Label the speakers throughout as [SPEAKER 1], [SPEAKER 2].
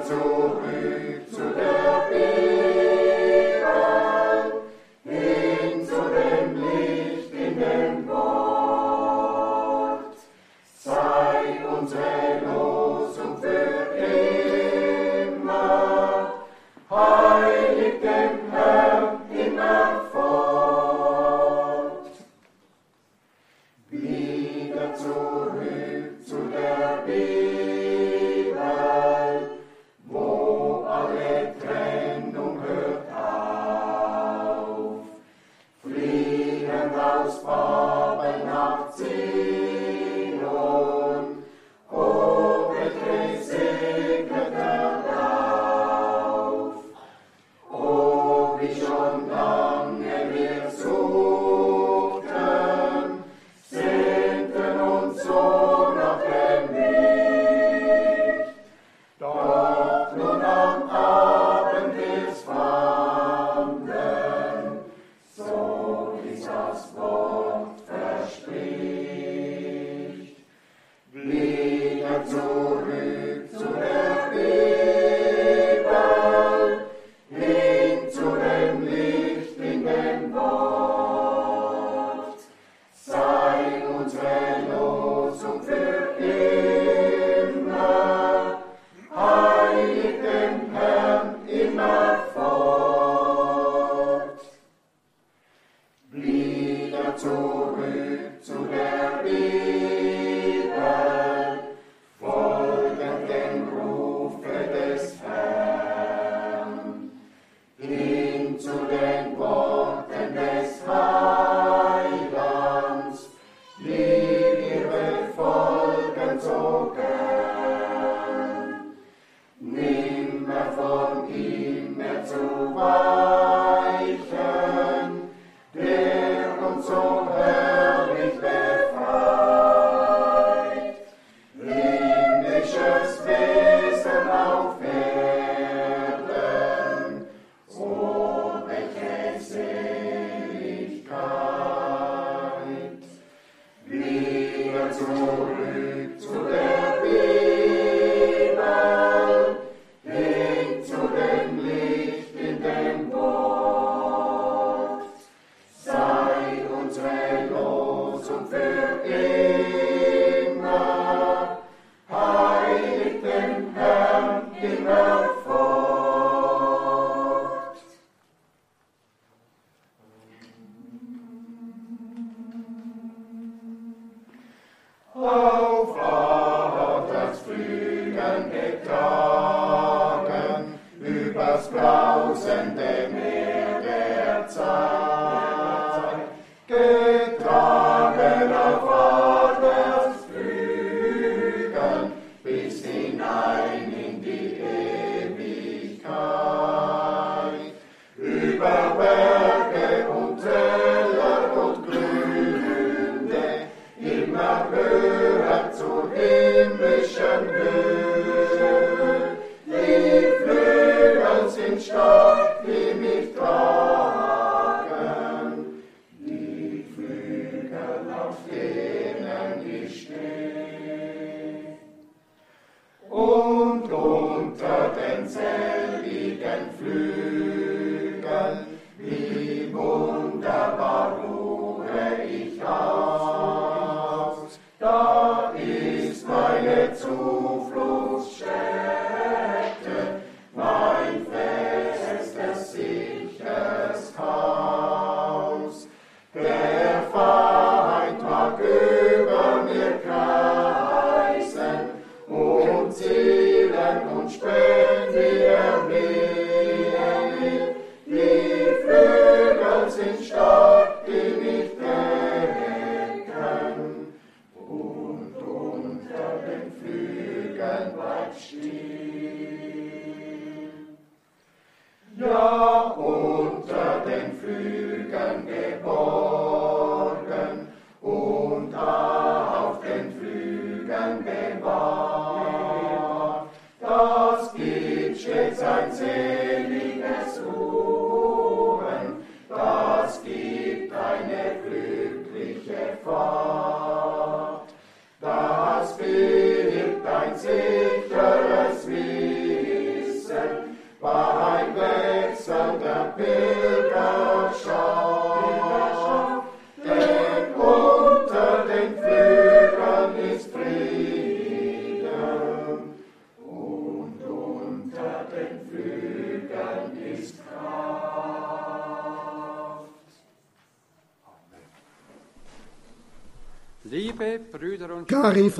[SPEAKER 1] Herz,
[SPEAKER 2] me.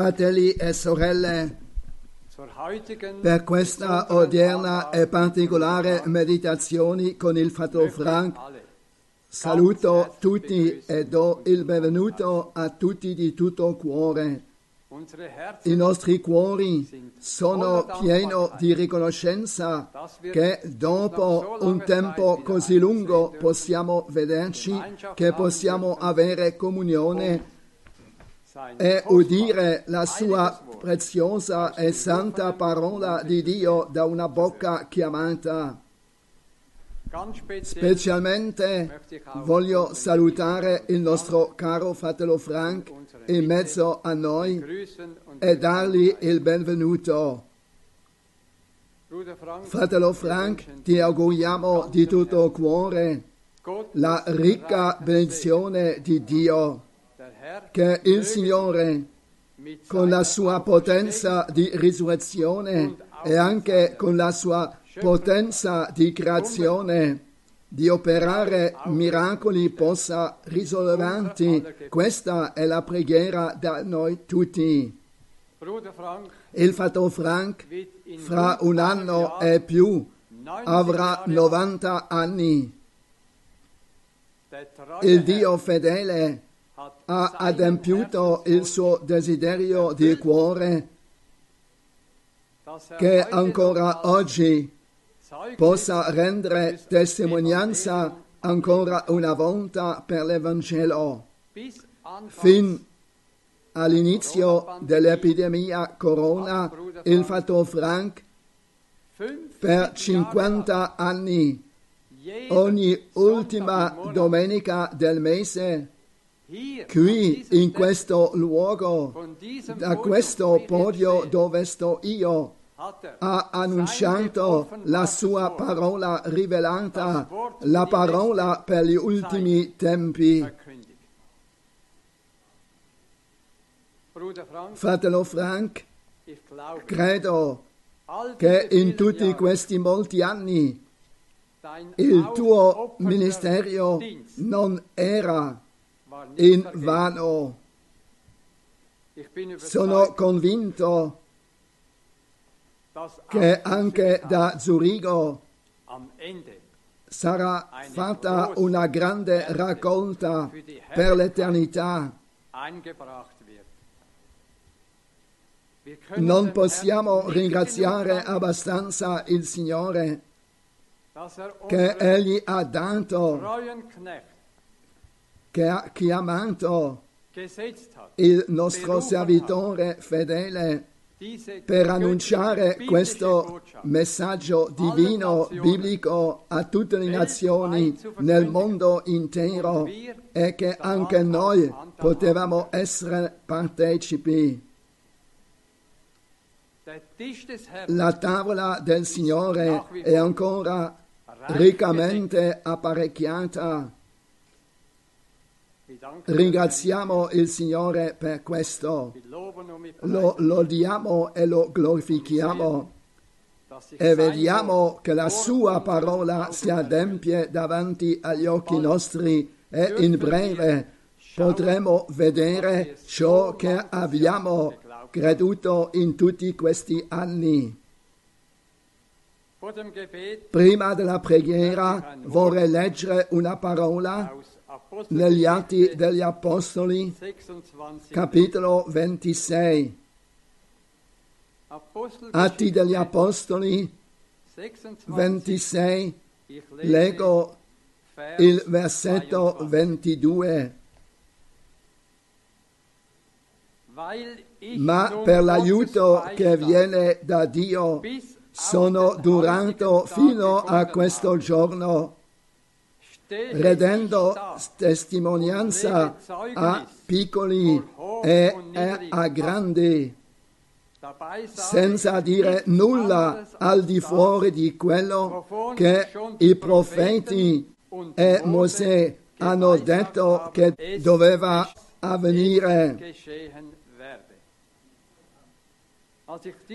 [SPEAKER 2] Fratelli e sorelle, per questa odierna e particolare meditazione con il fratello Frank saluto tutti e do il benvenuto a tutti di tutto cuore. I nostri cuori sono pieni di riconoscenza che dopo un tempo così lungo possiamo vederci, che possiamo avere comunione e udire la sua preziosa e santa parola di Dio da una bocca chiamata. Specialmente voglio salutare il nostro caro fratello Frank in mezzo a noi e dargli il benvenuto. Fratello Frank, ti auguriamo di tutto cuore la ricca benedizione di Dio, che il Signore con la sua potenza di risurrezione e anche con la sua potenza di creazione di operare miracoli possa risollevanti. Questa è la preghiera da noi tutti. Il fratello Frank fra un anno e più
[SPEAKER 1] 90
[SPEAKER 2] avrà
[SPEAKER 1] Jahre
[SPEAKER 2] 90 anni. Il Dio fedele ha adempiuto il suo desiderio di cuore che ancora oggi possa rendere testimonianza ancora una volta per l'Evangelo. Fin all'inizio dell'epidemia corona, il fratello Frank
[SPEAKER 1] 50
[SPEAKER 2] per 50 anni, ogni ultima domenica del mese, qui in questo luogo, da questo podio dove sto io, ha annunciato la sua parola rivelata, la parola per gli ultimi tempi. Fratello Frank, credo che in tutti questi molti anni il tuo
[SPEAKER 1] Dienst
[SPEAKER 2] non era in vano. Sono convinto che anche da Zurigo sarà fatta una grande raccolta per l'eternità. Non possiamo ringraziare abbastanza il Signore che Egli ha dato, che ha chiamato il nostro servitore fedele per annunciare questo messaggio divino, biblico a tutte le nazioni nel mondo intero e che anche noi potevamo essere partecipi. La tavola del Signore è ancora riccamente apparecchiata. Ringraziamo il Signore per questo. Lo lodiamo e lo glorifichiamo e vediamo che la sua parola si adempie davanti agli occhi nostri e in breve potremo vedere ciò che abbiamo creduto in tutti questi anni. Prima della preghiera vorrei leggere una parola negli Atti degli Apostoli,
[SPEAKER 1] 26,
[SPEAKER 2] capitolo 26.
[SPEAKER 1] Apostelgeschichte
[SPEAKER 2] Atti degli Apostoli
[SPEAKER 1] 26,
[SPEAKER 2] 26,
[SPEAKER 1] ich lese
[SPEAKER 2] leggo il versetto
[SPEAKER 1] 22.
[SPEAKER 2] 22.
[SPEAKER 1] Weil ich
[SPEAKER 2] Ma per l'aiuto che viene da Dio sono durato fino a questo giorno, redendo testimonianza a piccoli e a grandi, senza dire nulla al di fuori di quello che i profeti e Mosè hanno detto che doveva avvenire.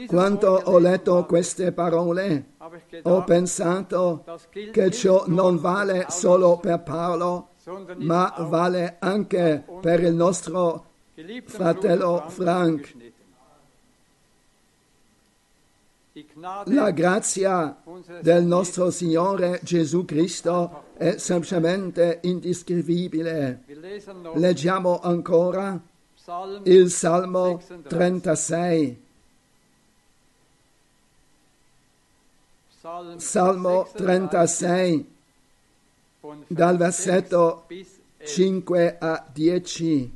[SPEAKER 2] Quando ho letto queste parole, ho pensato che ciò non vale solo per Paolo, ma vale anche per il nostro Fratello Frank. La grazia del nostro Signore Gesù Cristo è semplicemente indescrivibile. Leggiamo ancora il Salmo 36. Salmo 36,
[SPEAKER 1] von
[SPEAKER 2] dal
[SPEAKER 1] Vers 6
[SPEAKER 2] versetto
[SPEAKER 1] bis 11.
[SPEAKER 2] 5 a 10.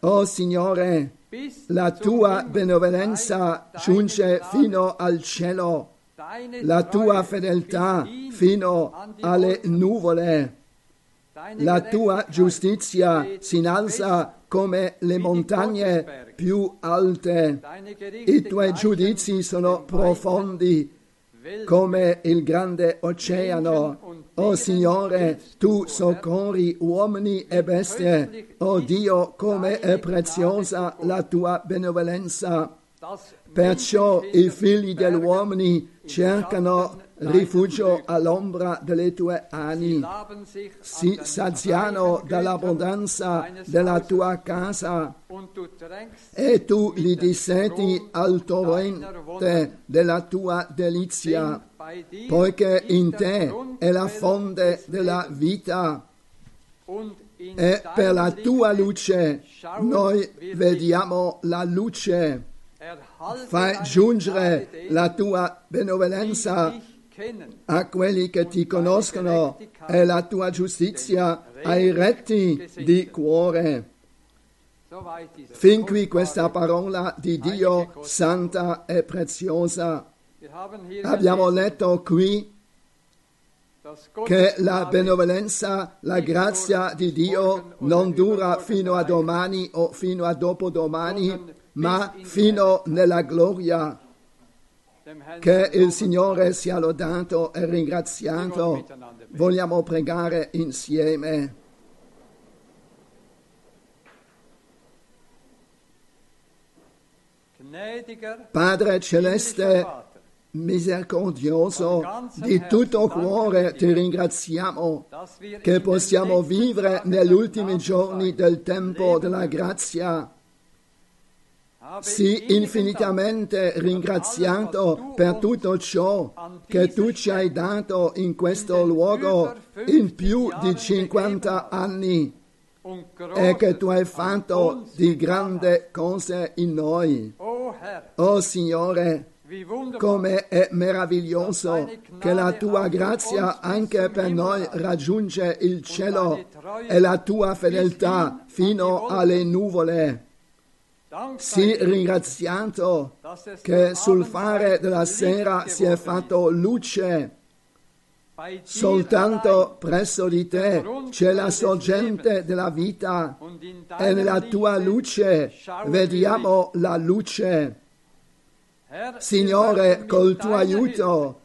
[SPEAKER 1] O
[SPEAKER 2] Signore, la tua benevolenza giunge fino al cielo, la tua fedeltà fino alle nuvole. La tua giustizia si innalza come le montagne più alte. I tuoi giudizi sono profondi come il grande oceano. O Signore, tu soccorri uomini e bestie. O Dio, come è preziosa la tua benevolenza. Perciò i figli degli uomini cercano rifugio all'ombra delle tue ani. Si saziano dall'abbondanza della tua casa e tu li disseti al torrente della tua delizia, poiché in te è la
[SPEAKER 1] des
[SPEAKER 2] della vita e per la tua luce noi vediamo la luce. Fai giungere la tua benevolenza. A quelli che ti conoscono e la tua giustizia ai retti di cuore. Fin qui questa parola di Dio santa e preziosa. Abbiamo letto qui che la benevolenza, la grazia di Dio non dura fino a domani o fino a dopodomani, ma fino nella gloria. Che il Signore sia lodato e ringraziato. Vogliamo pregare insieme. Padre celeste, misericordioso, di tutto cuore ti ringraziamo che possiamo vivere negli ultimi giorni del tempo della grazia.
[SPEAKER 1] Ewigen
[SPEAKER 2] infinitamente ringraziato per tutto ciò che tu ci hai dato in questo luogo in più di 50 anni e che tu hai fatto di grandi cose in noi. Oh Signore, come è meraviglioso che la tua grazia anche per noi raggiunge il cielo e la tua fedeltà fino alle nuvole.
[SPEAKER 1] Dir,
[SPEAKER 2] ringraziato che sul fare della sera si è fatto luce. Soltanto presso di te c'è la sorgente della vita e nella tua luce vediamo la luce. Signore, col tuo aiuto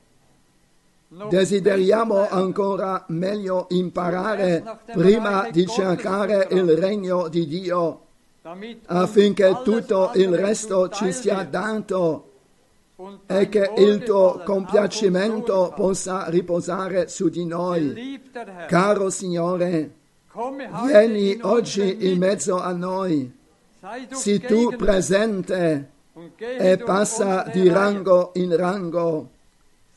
[SPEAKER 2] desideriamo ancora meglio imparare prima di cercare il regno di Dio affinché tutto il resto ci sia dato e che il tuo compiacimento possa riposare su di noi. Caro Signore, vieni oggi in mezzo a noi, sii tu presente e passa di rango in rango.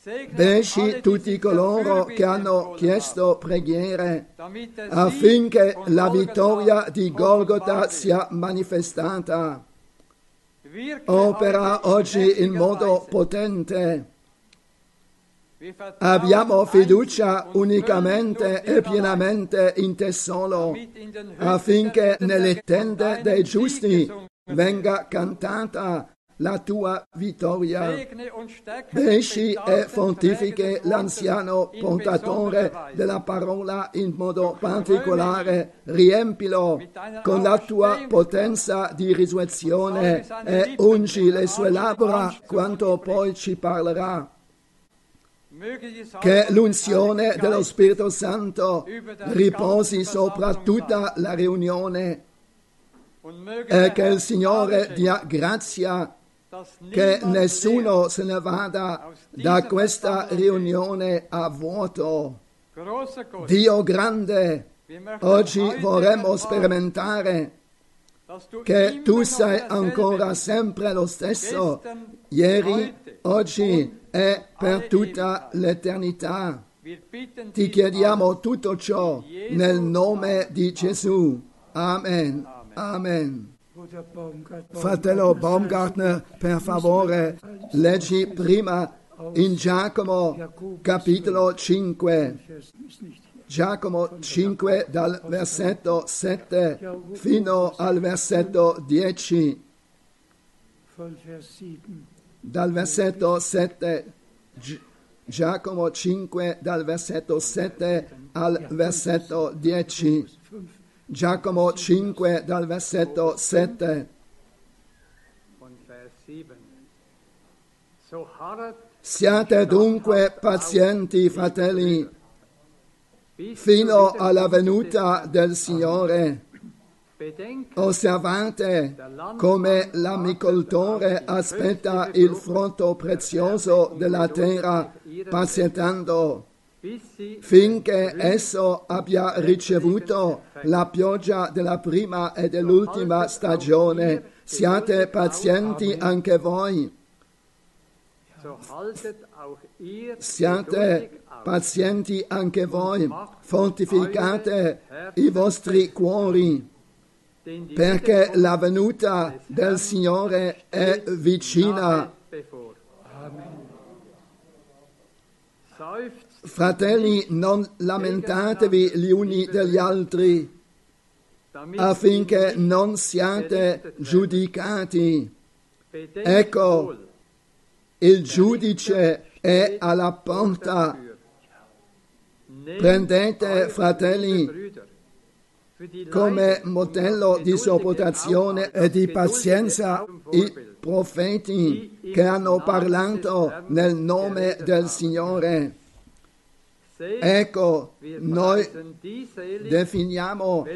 [SPEAKER 2] Benci tutti coloro che hanno chiesto preghiere affinché la vittoria di Golgotha sia manifestata. Opera oggi in modo potente. Abbiamo fiducia unicamente e pienamente in te solo, affinché nelle tende dei giusti venga cantata la tua vittoria. Besci e
[SPEAKER 1] Wortes
[SPEAKER 2] l'anziano portatore della parola in modo particolare, riempilo con la tua potenza di risurrezione e ungi le sue labbra quanto poi ci parlerà. Che l'unzione dello Spirito Santo riposi sopra tutta la riunione e che il Signore dia grazia che nessuno se ne vada da questa riunione a vuoto. Dio grande, oggi vorremmo sperimentare che tu sei ancora sempre lo stesso, ieri, oggi e per tutta l'eternità. Ti chiediamo tutto ciò nel nome di Gesù. Amen. Amen. Fratello Baumgartner, per favore, leggi prima in Giacomo capitolo 5.
[SPEAKER 3] Vers ist nicht hier.
[SPEAKER 2] Giacomo 5 dal versetto 7 fino al versetto 10.
[SPEAKER 3] Von Vers 7.
[SPEAKER 2] Dal versetto 7. Gi- Giacomo 5 dal versetto 7 al versetto 10.
[SPEAKER 3] 5.
[SPEAKER 2] Giacomo 5 dal versetto 7.
[SPEAKER 1] von Vers 7. So harret
[SPEAKER 2] Siate dunque pazienti, fratelli, fino alla venuta del Signore. Osservate come l'amicoltore aspetta il frutto prezioso della terra, pazientando finché esso abbia ricevuto la pioggia della prima e dell'ultima stagione. Siate pazienti anche voi, siate pazienti anche voi, fortificate i vostri cuori. Perché la venuta del Signore è vicina.
[SPEAKER 1] Seufzt
[SPEAKER 2] Fratelli, non lamentatevi gli uni degli altri affinché non siate giudicati. Ecco, Il giudice è alla porta. Prendete, fratelli, come modello di sopportazione e di pazienza i profeti che hanno parlato nel nome del Signore. Ecco, noi definiamo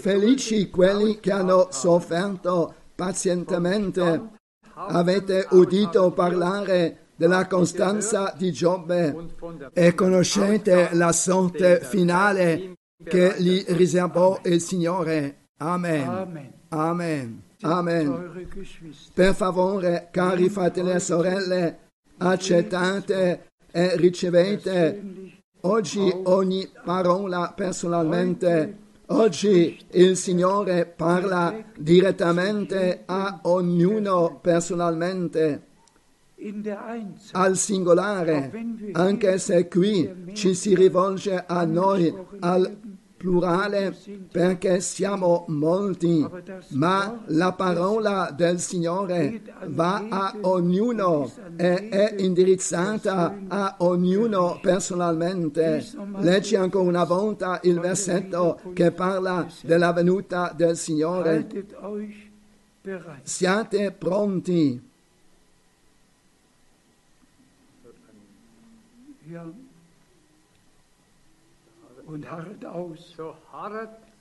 [SPEAKER 2] felici quelli che hanno sofferto pazientemente. Avete udito parlare della costanza di Giobbe e conoscete la sorte finale che gli riservò il Signore. Amen.
[SPEAKER 3] Amen.
[SPEAKER 2] Amen. Per favore, cari fratelli e sorelle, accettate e ricevete oggi ogni parola personalmente. Oggi il Signore parla direttamente a ognuno personalmente, al singolare, anche se qui ci si rivolge a noi al plurale perché siamo molti, ma la parola del Signore va a ognuno e è indirizzata a ognuno personalmente. Leggi ancora una volta il versetto che parla della venuta del Signore. Siate pronti.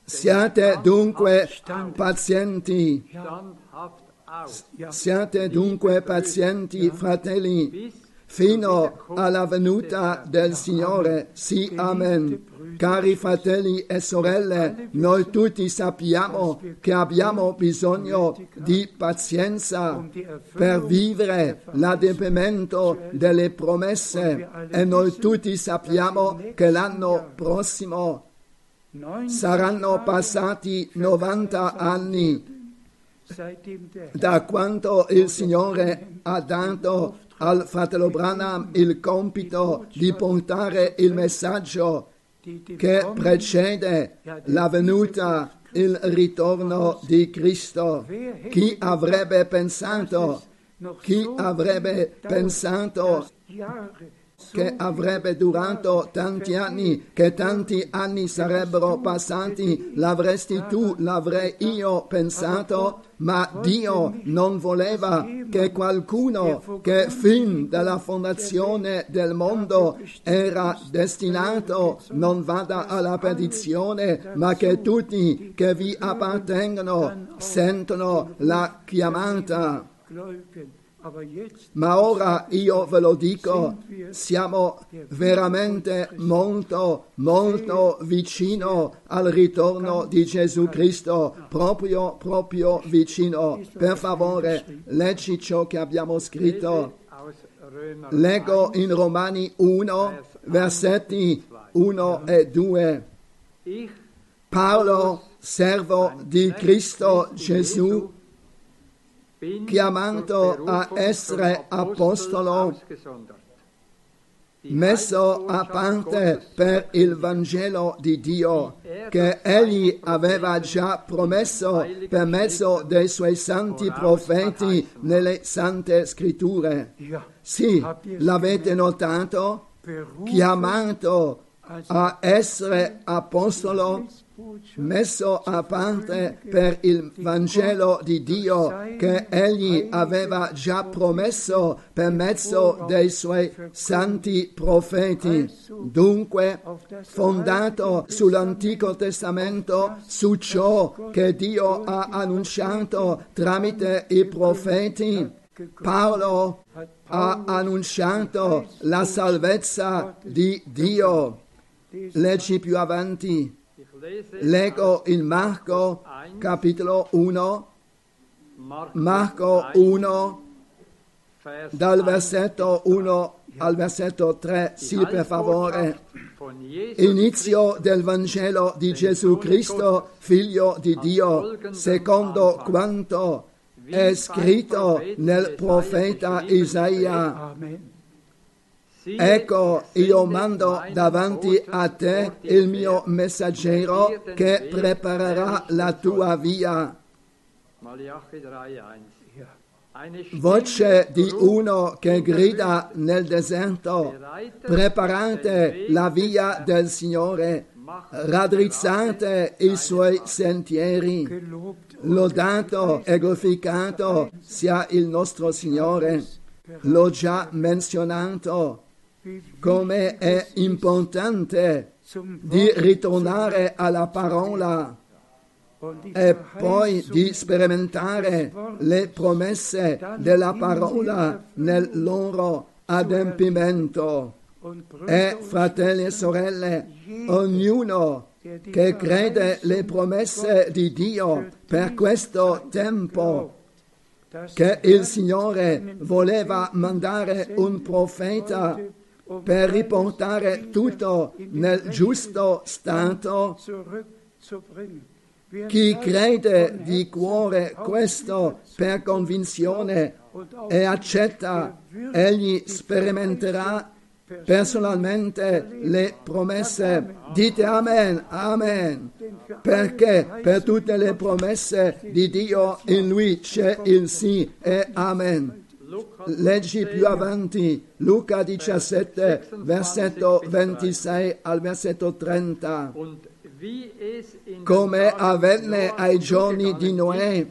[SPEAKER 2] Siate dunque pazienti. Siate dunque pazienti, fratelli, fino alla venuta del Signore. Sì, amen. Cari fratelli e sorelle, noi tutti sappiamo che abbiamo bisogno di pazienza per vivere l'adempimento delle promesse e noi tutti sappiamo che l'anno prossimo
[SPEAKER 3] 90
[SPEAKER 2] saranno passati 90 anni da quando il Signore ha dato al fratello Branham il compito di portare il messaggio che precede la venuta, il ritorno di Cristo. Chi avrebbe pensato, chi avrebbe pensato che avrebbe durato tanti anni, che tanti anni sarebbero passati, l'avresti tu, l'avrei io pensato, ma Dio non voleva che qualcuno che fin dalla fondazione del mondo era destinato non vada alla perdizione, ma che tutti che vi appartengono sentono la chiamata. Ma ora io ve lo dico, siamo veramente molto, molto vicino al ritorno di Gesù Cristo, proprio, proprio vicino. Per favore, leggi ciò che abbiamo scritto. Leggo in Romani 1, versetti 1 e 2.
[SPEAKER 1] Ich,
[SPEAKER 2] Paolo, servo di Cristo Gesù, chiamato a essere apostolo, messo a parte per il Vangelo di Dio che egli aveva già promesso per mezzo dei suoi santi profeti nelle sante scritture. Sì, l'avete notato? Chiamato a essere apostolo, messo a parte per il Vangelo di Dio che egli aveva già promesso per mezzo dei suoi santi profeti. Dunque, fondato sull'Antico Testamento, su ciò che Dio ha annunciato tramite i profeti, Paolo ha annunciato la salvezza di Dio. Leggi più avanti. Leggo in Marco capitolo 1,
[SPEAKER 1] Markus
[SPEAKER 2] Marco
[SPEAKER 1] 1,
[SPEAKER 2] 1
[SPEAKER 1] Vers
[SPEAKER 2] dal
[SPEAKER 1] 1.
[SPEAKER 2] versetto 1 al versetto 3.
[SPEAKER 1] Die
[SPEAKER 2] Sì, per favore. Inizio del Vangelo di Gesù Cristo, figlio di Dio, secondo quanto è scritto nel profeta Isaia.
[SPEAKER 3] Amen.
[SPEAKER 2] Ecco, io mando davanti a te il mio messaggero che preparerà la tua via.
[SPEAKER 1] Malachi 3,1.
[SPEAKER 3] Ja.
[SPEAKER 1] Eine Stimme
[SPEAKER 2] Voce di uno che grida nel deserto, preparate la via del Signore, raddrizzate i suoi sentieri. Lodato e glorificato sia il nostro Signore. L'ho già menzionato come è importante di ritornare alla parola e poi di sperimentare le promesse della parola nel loro adempimento. E fratelli e sorelle, ognuno che crede le promesse di Dio per questo tempo che il Signore voleva mandare un profeta per riportare tutto nel giusto stato. Chi crede di cuore questo per convinzione e accetta, egli sperimenterà personalmente le promesse. Dite Amen, Amen. Perché per tutte le promesse di Dio in lui c'è il sì e Amen. Leggi più avanti Luca 17, versetto 26 al versetto 30.
[SPEAKER 1] Und wie es in den
[SPEAKER 2] Come avvenne ai giorni di Noè,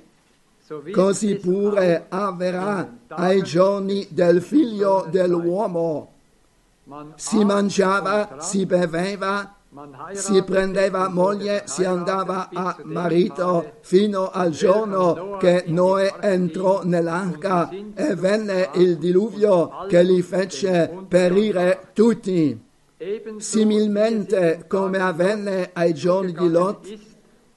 [SPEAKER 2] così pure avverrà ai giorni del figlio dell'uomo. Si mangiava, si beveva, si prendeva moglie, si andava a marito fino al giorno che Noè entrò nell'arca e venne il diluvio che li fece perire tutti. Similmente come avvenne ai giorni di Lot,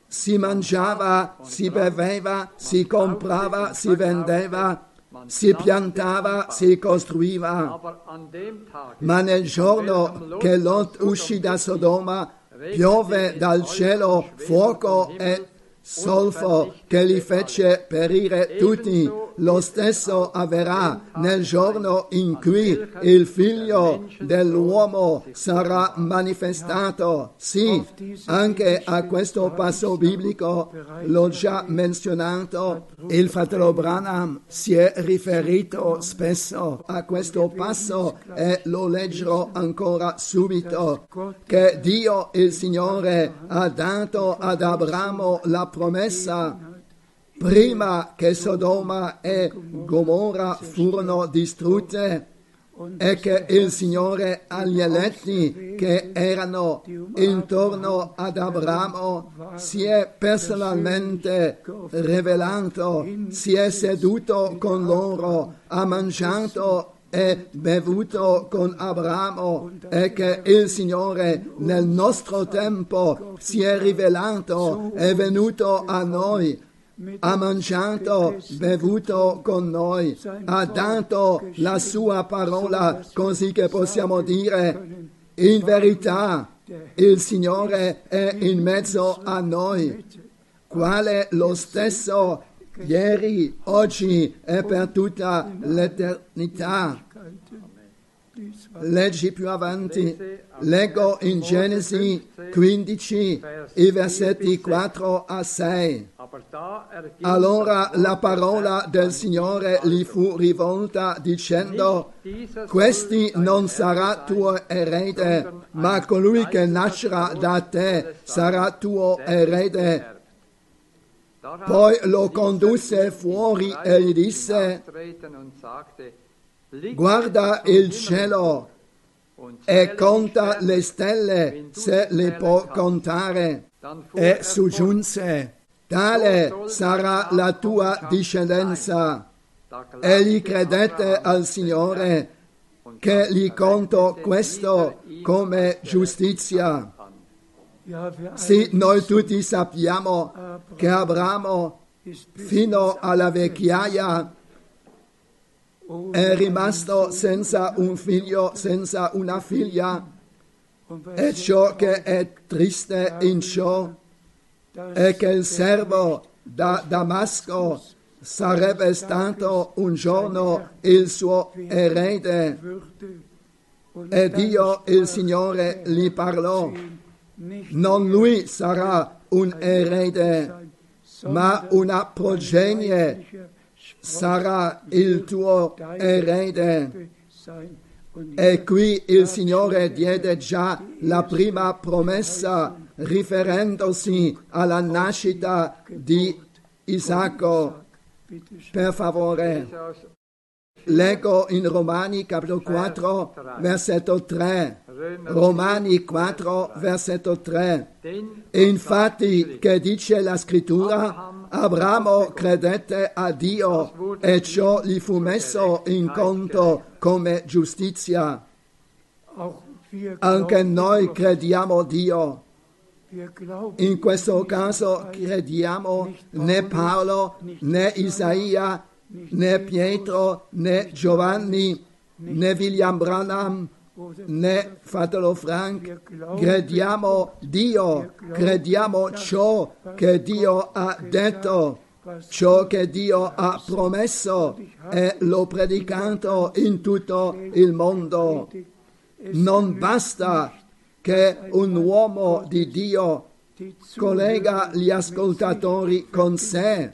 [SPEAKER 2] si mangiava, si beveva, si comprava, si vendeva, si piantava, si costruiva. Ma nel giorno che Lot uscì da Sodoma, piove dal cielo fuoco e solfo che li fece perire tutti. Lo stesso avverrà nel giorno in cui il figlio dell'uomo sarà manifestato. Sì, anche a questo passo biblico l'ho già menzionato. Il fratello Branham si è riferito spesso a questo passo e lo leggerò ancora subito. Che Dio il Signore ha dato ad Abramo la promessa prima che Sodoma e Gomorra furono distrutte e che il Signore agli eletti che erano intorno ad Abramo si è personalmente rivelato, si è seduto con loro, ha mangiato e bevuto con Abramo e che il Signore nel nostro tempo si è rivelato, è venuto a noi ha mangiato, bevuto con noi, ha dato la sua parola così che possiamo dire in verità il Signore è in mezzo a noi, quale lo stesso ieri, oggi e per tutta l'eternità. Leggi più avanti, leggo in Genesi 15 i versetti 4 a 6.
[SPEAKER 1] Aber da erging
[SPEAKER 2] Allora la parola del Signore gli fu rivolta dicendo, questi non sarà tuo erede, ma colui che nascerà da te sarà tuo erede. Poi lo condusse fuori e gli disse, guarda il cielo e conta le stelle se le può contare. E soggiunse, tale sarà la tua discendenza. Egli credette al Signore che gli conto questo come giustizia. Sì, noi tutti sappiamo che Abramo fino alla vecchiaia è rimasto senza un figlio, senza una figlia e ciò che è triste in ciò è che il servo da Damasco sarebbe stato un giorno il suo erede e Dio il Signore gli parlò. Non lui sarà un erede, ma una progenie sarà il tuo erede. E qui il Signore diede già la prima promessa riferendosi alla nascita di Isacco. Per favore, leggo in Romani capitolo 4, versetto 3. Romani 4, versetto 3. E infatti, che dice la scrittura, Abramo credette a Dio e ciò gli fu messo in conto come giustizia. Anche noi crediamo Dio. In questo caso crediamo né Paolo, né Isaia, né Pietro, né Giovanni, né William Branham, né Fratello Frank. Crediamo Dio, crediamo ciò che Dio ha detto, ciò che Dio ha promesso e l'ho predicato in tutto il mondo. Non basta che un uomo di Dio collega gli ascoltatori con sé,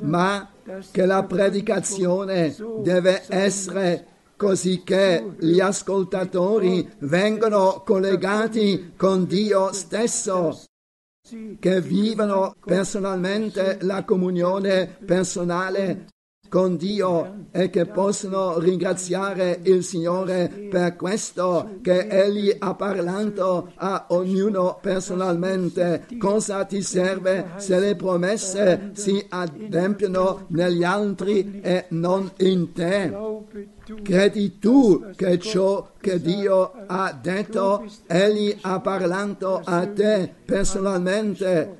[SPEAKER 2] ma che la predicazione deve essere così che gli ascoltatori vengano collegati con Dio stesso, che vivano personalmente la comunione personale con Dio e che possono ringraziare il Signore per questo che Egli ha parlato a ognuno personalmente. Cosa ti serve se le promesse si adempiono negli altri e non in te? Credi tu che ciò che Dio ha detto, Egli ha parlato a te personalmente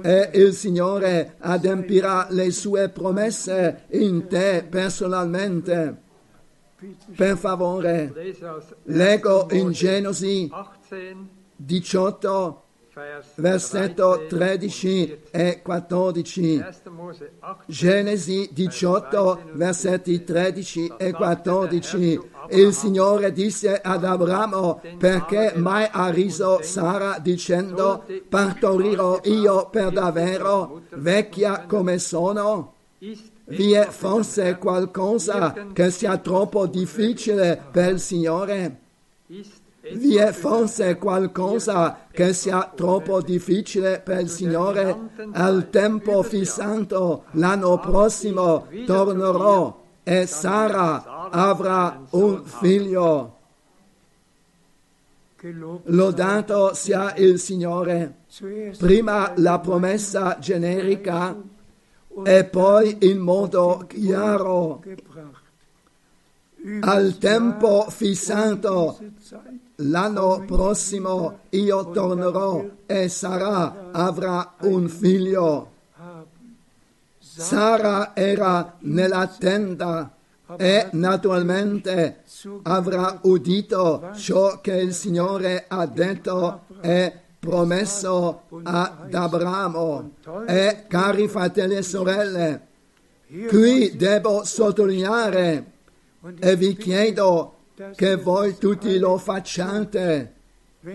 [SPEAKER 2] e il Signore adempirà le sue promesse in te personalmente. Per favore, leggo
[SPEAKER 1] 1.
[SPEAKER 2] in Genesi
[SPEAKER 1] 18,
[SPEAKER 2] 18,
[SPEAKER 1] Vers
[SPEAKER 2] versetto
[SPEAKER 1] 13
[SPEAKER 2] 13 e 14.
[SPEAKER 1] 1. Mose 18,
[SPEAKER 2] Genesi 18, versetti 13 e 14. Il Signore disse ad Abramo, perché mai ha riso Sara dicendo, partorirò io per davvero, vecchia come sono? Vi è forse qualcosa che sia troppo difficile per il Signore? Vi è forse qualcosa che sia troppo difficile per il Signore? Al tempo fissato, l'anno prossimo, tornerò e Sara avrà un figlio. Lodato sia il Signore. Prima la promessa generica e poi in modo chiaro al tempo fissato L'anno prossimo io tornerò e Sara avrà un figlio. Sara era nella tenda e naturalmente avrà udito ciò che il Signore ha detto e promesso ad Abramo. E cari fratelli e sorelle, qui devo sottolineare e vi chiedo che voi tutti lo facciate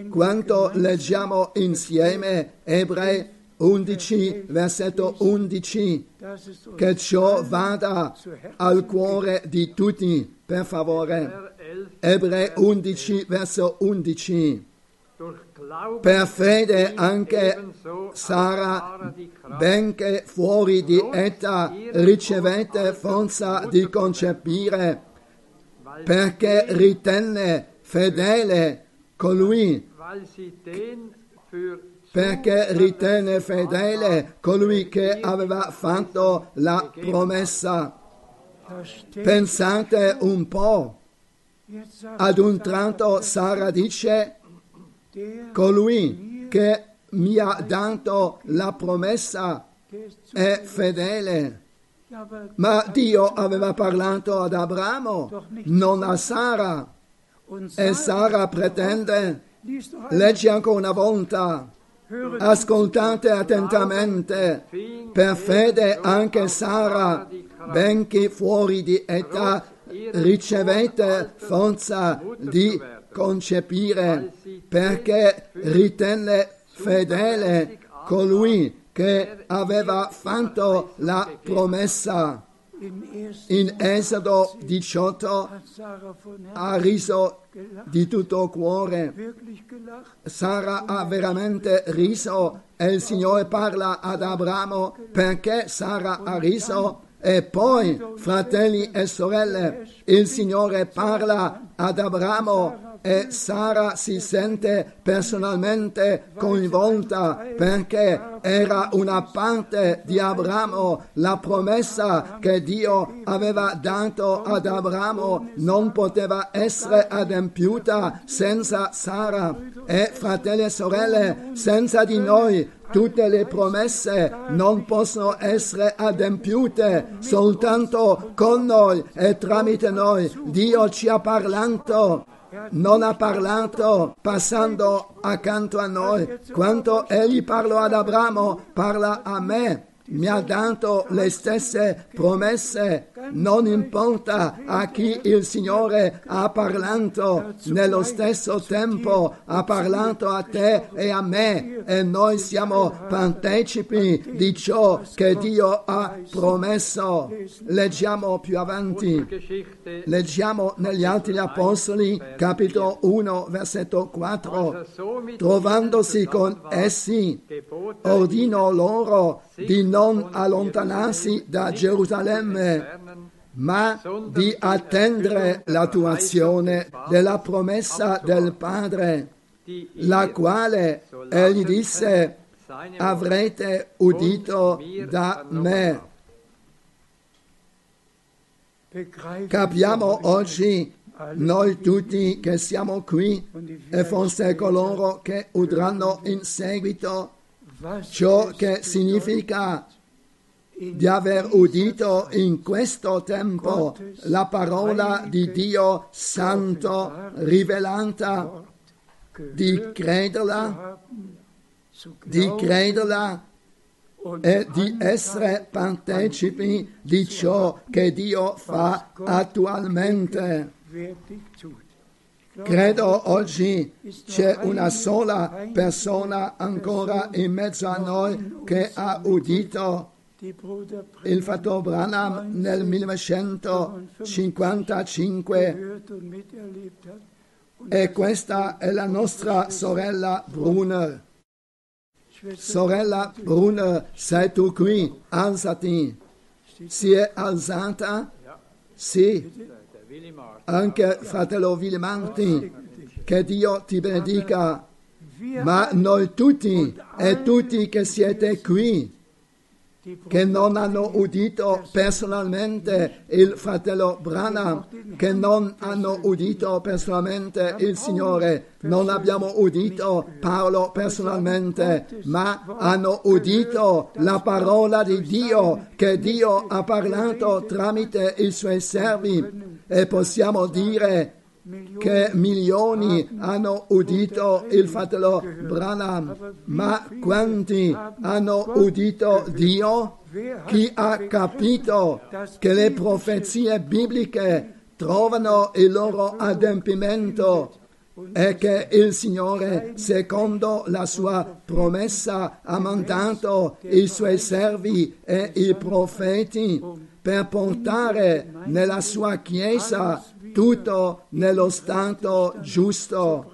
[SPEAKER 2] quando leggiamo insieme Ebrei 11, versetto 11,
[SPEAKER 3] dass es uns
[SPEAKER 2] che ciò vada al cuore di tutti, per favore.
[SPEAKER 1] R11,
[SPEAKER 2] Ebrei 11, verso 11.
[SPEAKER 1] durch Glauben
[SPEAKER 2] Per fede anche Sara, benché fuori di età, ricevette forza di concepire, perché ritenne fedele colui perché ritenne fedele colui che aveva fatto la promessa. Pensate un po', ad un tratto Sara dice, colui che mi ha dato la promessa è fedele. Ma Dio aveva parlato ad Abramo, non a Sara. E Sara pretende, leggi ancora una volta, ascoltate attentamente. Per fede anche Sara, benché fuori di età, ricevette forza di concepire, perché ritenne fedele colui che aveva fatto la promessa. In Esodo 18
[SPEAKER 3] hat Sarah von Herzen
[SPEAKER 2] ha riso di tutto cuore. Sara ha veramente riso e il Signore parla ad Abramo perché Sara ha riso e poi, fratelli e sorelle, il Signore parla ad Abramo e Sara si sente personalmente coinvolta perché era una parte di Abramo. La promessa che Dio aveva dato ad Abramo non poteva essere adempiuta senza Sara. E fratelli e sorelle, senza di noi tutte le promesse non possono essere adempiute, soltanto con noi e tramite noi. Dio ci ha parlato non ha parlato passando accanto a noi. Quando egli parlò ad Abramo, parla a me. Mi ha dato le stesse promesse, non importa a chi il Signore ha parlato, nello stesso tempo ha parlato a te e a me e noi siamo partecipi di ciò che Dio ha promesso. Leggiamo più avanti. Leggiamo negli degli Apostoli, capitolo 1, versetto 4. Trovandosi con essi, ordinò loro di non allontanarsi da Gerusalemme, ma di attendere l'attuazione della promessa del Padre, la quale egli disse, avrete udito da me. Capiamo oggi noi tutti che siamo qui e forse coloro che udranno in seguito ciò che significa di aver udito in questo tempo la parola di Dio santo rivelata, di crederla, di crederla e di essere partecipi di ciò che Dio fa attualmente. Credo oggi c'è una sola persona ancora in mezzo a noi che ha udito il fatto Branham nel 1955
[SPEAKER 3] gehört und miterlebt hat. Und
[SPEAKER 2] e questa è la nostra sorella Brunner. Sorella Brunner, sei tu qui? Alzati. Si è alzata? Sì.
[SPEAKER 1] Martin.
[SPEAKER 2] anche fratello Villimanti, che Dio ti benedica, ma noi tutti e tutti che siete qui, che non hanno udito personalmente il fratello Branham, che non hanno udito personalmente il Signore, non abbiamo udito Paolo personalmente, ma hanno udito la parola di Dio che Dio ha parlato tramite i suoi servi. E possiamo dire che milioni hanno udito il fratello Branham, ma quanti hanno udito Dio? Chi ha capito che le profezie bibliche trovano il loro adempimento e che il Signore, secondo la sua promessa, ha mandato i suoi servi e i profeti per portare nella sua Chiesa tutto nello stato giusto.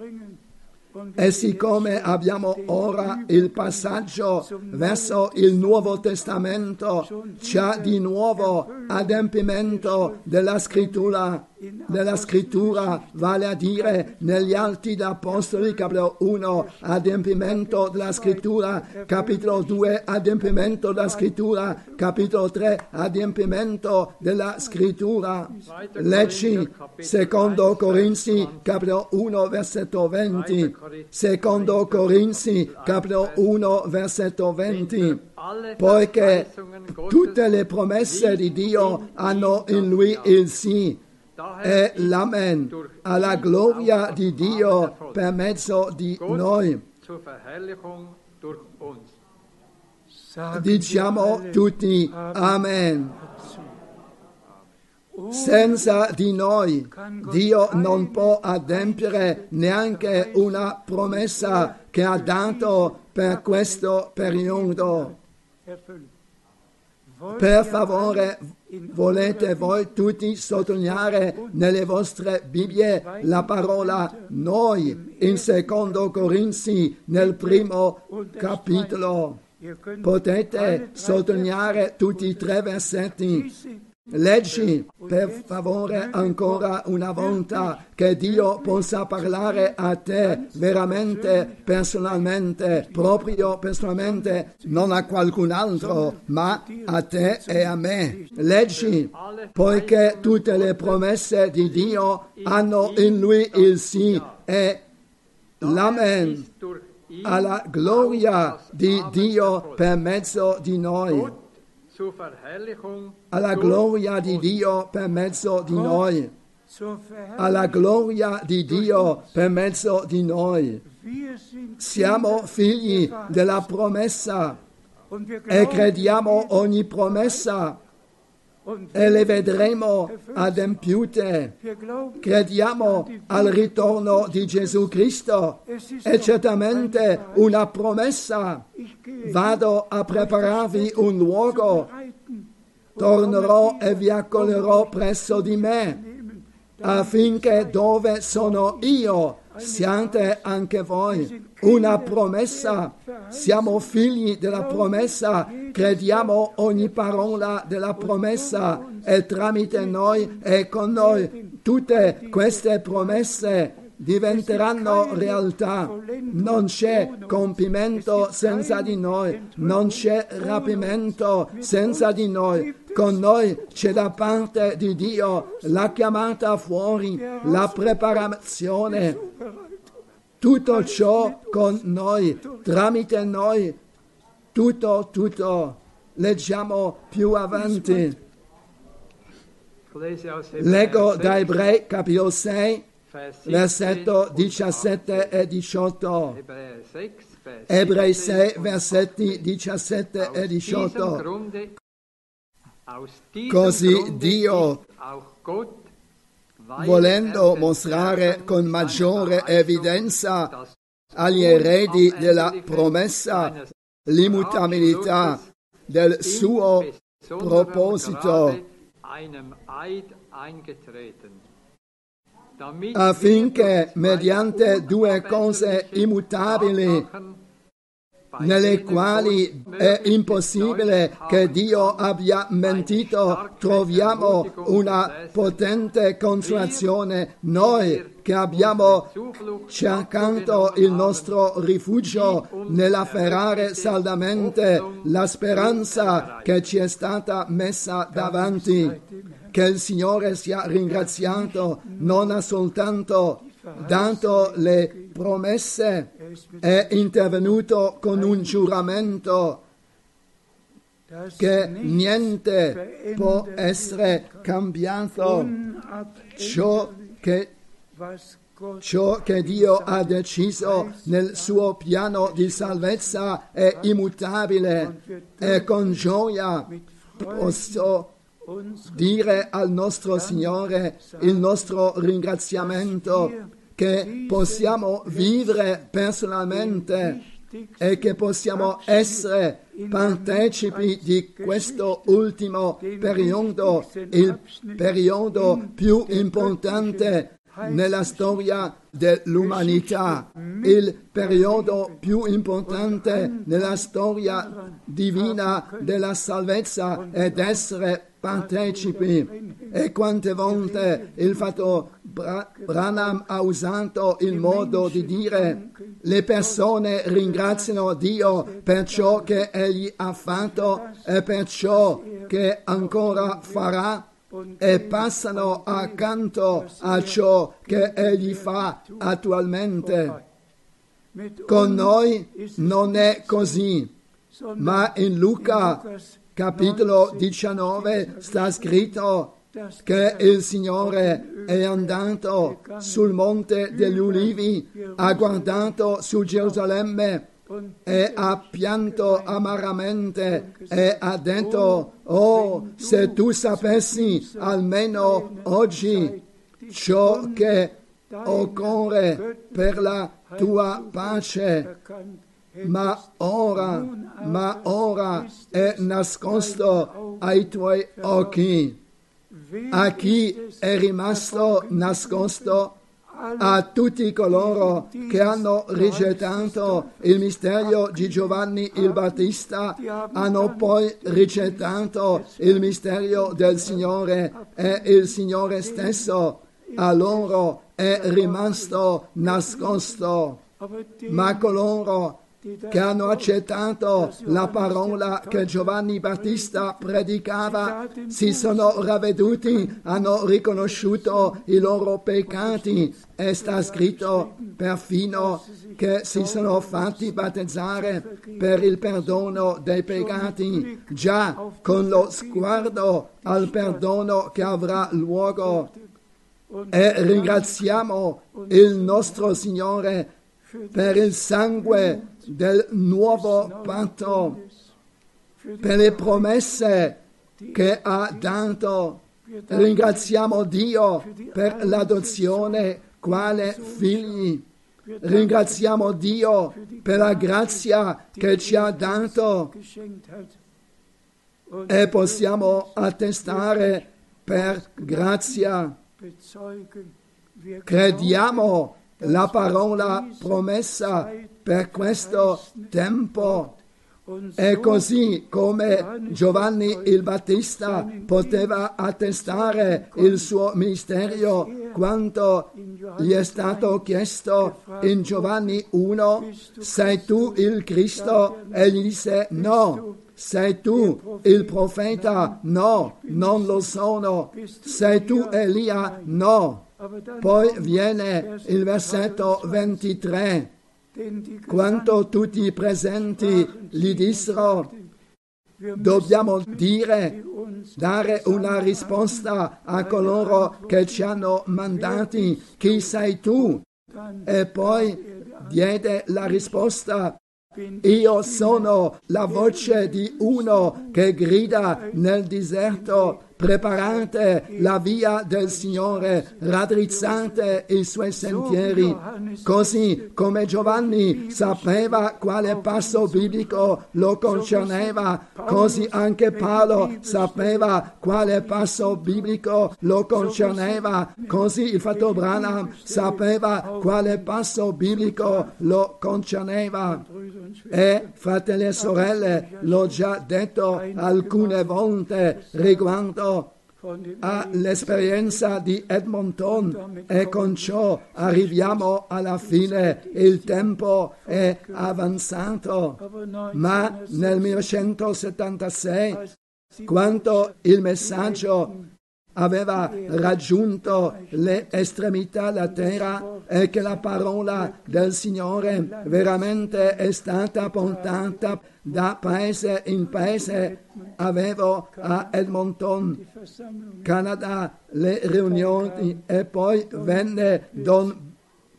[SPEAKER 2] E siccome abbiamo ora il passaggio verso il Nuovo Testamento, c'è di nuovo adempimento della scrittura, della scrittura, vale a dire negli Atti d'Apostoli, capitolo 1, adempimento della scrittura, capitolo 2, adempimento della scrittura, capitolo 3, adempimento della scrittura. Leggi secondo Corinzi, capitolo 1, versetto 20. Secondo Corinzi, capitolo 1, versetto 20.
[SPEAKER 1] Alle
[SPEAKER 2] Poiché tutte le promesse di Dio hanno in lui il sì e l'amen alla gloria di Dio per mezzo di noi. Diciamo tutti Amen. Senza di noi Dio non può adempiere neanche una promessa che ha dato per questo periodo. Per favore, volete voi tutti sottolineare nelle vostre Bibbie la parola noi in secondo Corinzi nel primo capitolo. Potete sottolineare tutti i tre versetti. Leggi per favore ancora una volta che Dio possa parlare a te veramente personalmente, proprio personalmente, non a qualcun altro, ma a te e a me. Leggi, poiché tutte le promesse di Dio hanno in lui il sì e l'amen alla gloria di Dio per mezzo di noi. Alla gloria di. Dio per mezzo di noi, alla gloria di Dio per mezzo di noi. Siamo figli della promessa e crediamo ogni promessa e le vedremo adempiute. Crediamo al ritorno di Gesù Cristo. È certamente una promessa. Vado a prepararvi un luogo. Tornerò e vi accoglierò presso di me. affinché dove sono io siate anche voi. Una promessa. Siamo figli della promessa, crediamo ogni parola della promessa e tramite noi e con noi tutte queste promesse diventeranno realtà. Non c'è compimento senza di noi, non c'è rapimento senza di noi. Con noi c'è da parte di Dio la chiamata fuori, la preparazione, tutto ciò con noi, tramite noi, tutto, tutto. Leggiamo più avanti. Leggo
[SPEAKER 1] 6,
[SPEAKER 2] da Ebrei capitolo 6,
[SPEAKER 1] Vers 17
[SPEAKER 2] versetto
[SPEAKER 1] und
[SPEAKER 2] 17 e 18.
[SPEAKER 1] Hebräer 6, Vers
[SPEAKER 2] Ebrei
[SPEAKER 1] 17
[SPEAKER 2] 6,
[SPEAKER 1] und
[SPEAKER 2] versetti 17
[SPEAKER 1] Aus
[SPEAKER 2] e
[SPEAKER 1] diesem
[SPEAKER 2] 18.
[SPEAKER 1] Grunde, aus diesem
[SPEAKER 2] Così Dio, volendo mostrare con maggiore evidenza agli eredi della promessa l'immutabilità del suo proposito affinché mediante due cose immutabili nelle quali è impossibile che Dio abbia mentito, troviamo una potente consolazione noi che abbiamo cercando il nostro rifugio nell'afferrare saldamente la speranza che ci è stata messa davanti. Che il Signore sia ringraziato, non ha soltanto dato le promesse, è intervenuto con un giuramento che niente può essere cambiato. Ciò che Ciò che Dio ha deciso nel suo piano di salvezza è immutabile e con gioia posso dire al nostro Signore il nostro ringraziamento che possiamo vivere personalmente e che possiamo essere partecipi di questo ultimo periodo, il periodo più importante nella storia dell'umanità, il periodo più importante nella storia divina della salvezza ed essere partecipi. E quante volte il fatto Bra- Branham ha usato il modo di dire le persone ringraziano Dio per ciò che egli ha fatto e per ciò che ancora farà e passano accanto a ciò che egli fa attualmente. Con noi non è così, ma in Luca capitolo
[SPEAKER 3] 19
[SPEAKER 2] 19 sta scritto che il Signore è andato sul monte degli ulivi, ha guardato su Gerusalemme e ha pianto amaramente e ha detto, oh, se tu sapessi almeno oggi ciò che occorre per la tua pace, ma ora, ma ora è nascosto ai tuoi occhi. A chi è rimasto nascosto? A tutti coloro che hanno rigettato il mistero di Giovanni il Battista, hanno poi rigettato il mistero del Signore e il Signore stesso a loro è rimasto nascosto. Ma coloro che hanno accettato la parola che Giovanni Battista predicava, si sono ravveduti, hanno riconosciuto i loro peccati e sta scritto perfino che si sono fatti battezzare per il perdono dei peccati, già con lo sguardo al perdono che avrà luogo. E ringraziamo il nostro Signore per il sangue del nuovo patto, per le promesse che ha dato. Ringraziamo Dio per l'adozione quale figli. Ringraziamo Dio per la grazia che ci ha dato e possiamo attestare per grazia. Crediamo la parola promessa per questo tempo. E così come Giovanni il Battista poteva attestare il suo ministero quando gli è stato chiesto in Giovanni 1, sei tu il Cristo? E gli disse no. Sei tu il profeta? No, non lo sono. Sei tu Elia? No. Poi viene il versetto 23.
[SPEAKER 3] denn die
[SPEAKER 2] Quando tutti i presenti gli dissero, dobbiamo dire, dare una risposta a coloro che ci hanno mandati, chi sei tu? E poi diede la risposta, io sono la voce di uno che grida nel deserto, preparate la via del Signore, raddrizzate i suoi sentieri, così come Giovanni sapeva quale passo biblico lo concerneva, così anche Paolo sapeva quale passo biblico lo concerneva, così il fatto Branham sapeva quale passo biblico lo concerneva. E fratelli e sorelle, l'ho già detto alcune volte riguardo all'esperienza di Edmonton e con ciò arriviamo alla fine. Il tempo è avanzato, ma nel 1976, quando il messaggio aveva raggiunto le estremità della terra e che la parola del Signore veramente è stata portata da paese in paese. Avevo a Edmonton, Canada, le riunioni e poi venne Don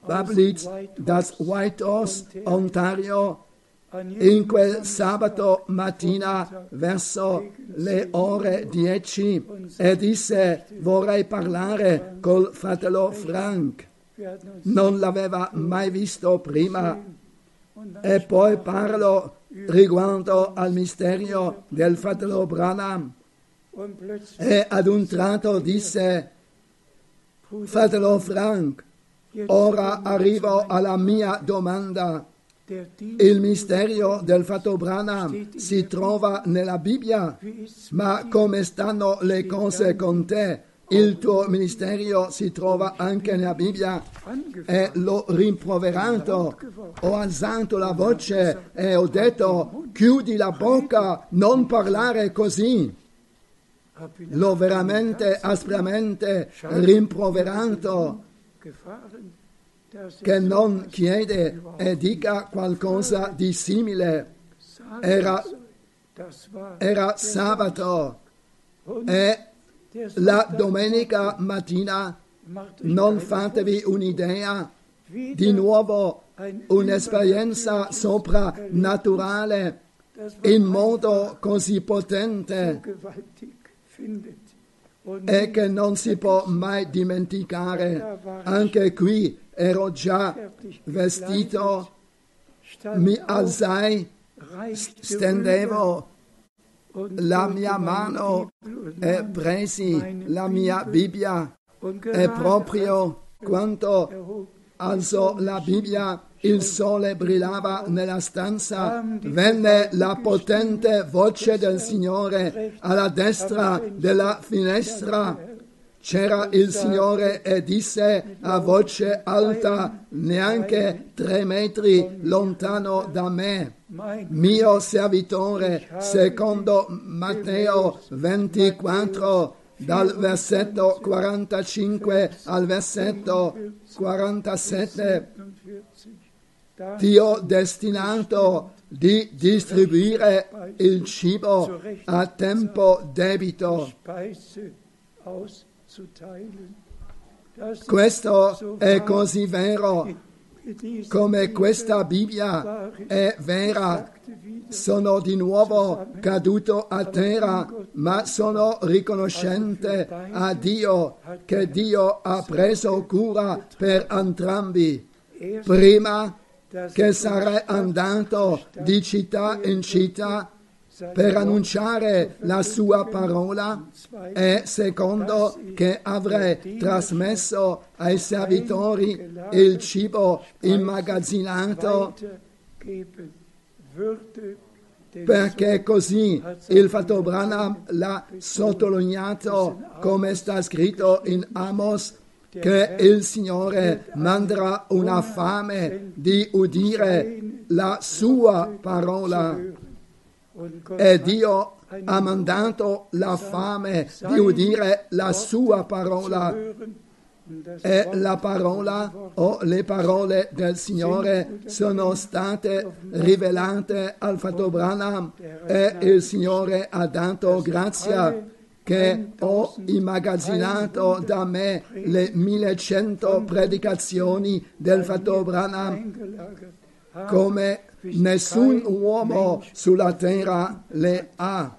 [SPEAKER 2] Bablitz da Whitehorse, Ontario, in quel sabato mattina verso le ore 10 e disse vorrei parlare col fratello Frank. Non l'aveva mai visto prima. E poi parlo riguardo al mistero del fratello Branham. E ad un tratto disse, fratello Frank, ora arrivo alla mia domanda. Il mistero del fatto Branham si trova nella Bibbia, ma come stanno le cose con te? Il tuo ministero si trova anche nella Bibbia e l'ho rimproverato, ho alzato la voce e ho detto chiudi la bocca, non parlare così. L'ho veramente aspramente rimproverato che non chiede e dica qualcosa di simile. Era, era sabato e la domenica mattina non fatevi un'idea, di nuovo un'esperienza soprannaturale in modo così potente e che non si può mai dimenticare. Anche qui ero già vestito, mi alzai, stendevo la mia mano e presi la mia Bibbia e proprio quando alzò la Bibbia il sole brillava nella stanza, venne la potente voce del Signore alla destra della finestra. C'era il Signore e disse a voce alta, neanche tre metri lontano da me, mio servitore, secondo Matteo 24, dal versetto 45 al versetto 47, ti ho destinato di distribuire il cibo a tempo debito. Questo è così vero come questa Bibbia è vera. Sono di nuovo caduto a terra, ma sono riconoscente a Dio che Dio ha preso cura per entrambi. Prima che sarei andato di città in città per annunciare la sua parola e secondo che avrei trasmesso ai servitori il cibo immagazzinato perché così il fatto Branham l'ha sottolineato come sta scritto in Amos che il Signore manderà una fame di udire la sua parola e Dio ha mandato la fame di udire la sua parola e la parola o le parole del Signore sono state rivelate al fatto Branham e il Signore ha dato grazia che ho immagazzinato da me le 1100 predicazioni del fatto Branham come nessun uomo sulla terra le ha.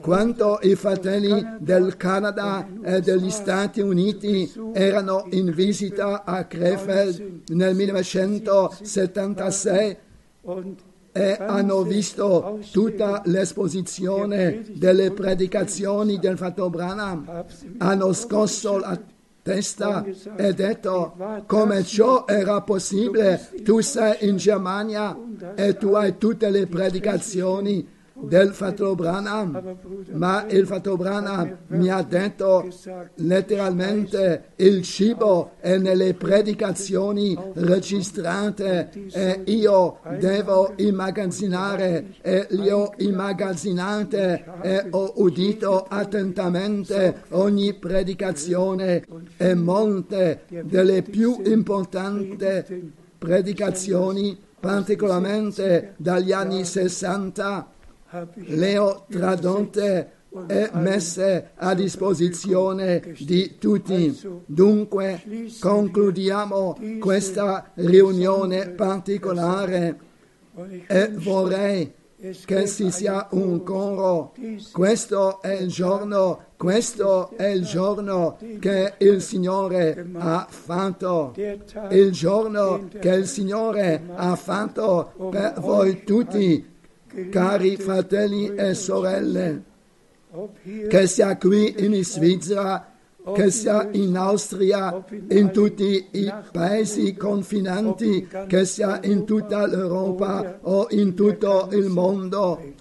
[SPEAKER 2] Quando i fratelli del Canada e degli Stati Uniti erano in visita a Krefeld nel 1976
[SPEAKER 3] und
[SPEAKER 2] e hanno visto tutta l'esposizione delle predicazioni del fratello Branham, hanno scosso la testa e detto come ciò era possibile, tu sei in Germania e tu hai tutte le predicazioni del fratello Branham, ma il fratello Branham mi ha detto letteralmente il cibo è nelle predicazioni registrate e io devo immagazzinare e li ho immagazzinate e ho udito attentamente ogni predicazione e molte delle più importanti predicazioni particolarmente dagli anni 60
[SPEAKER 3] hab ich
[SPEAKER 2] le ho tradotte e messe a disposizione di tutti. Dunque concludiamo questa riunione particolare e vorrei che ci sia un coro. Questo è il giorno, questo è il giorno che il Signore ha fatto. Il giorno che il Signore ha fatto per voi tutti, cari fratelli e sorelle, che sia qui in Svizzera, che sia in Austria, in tutti i paesi confinanti, che sia in tutta l'Europa o in tutto il mondo.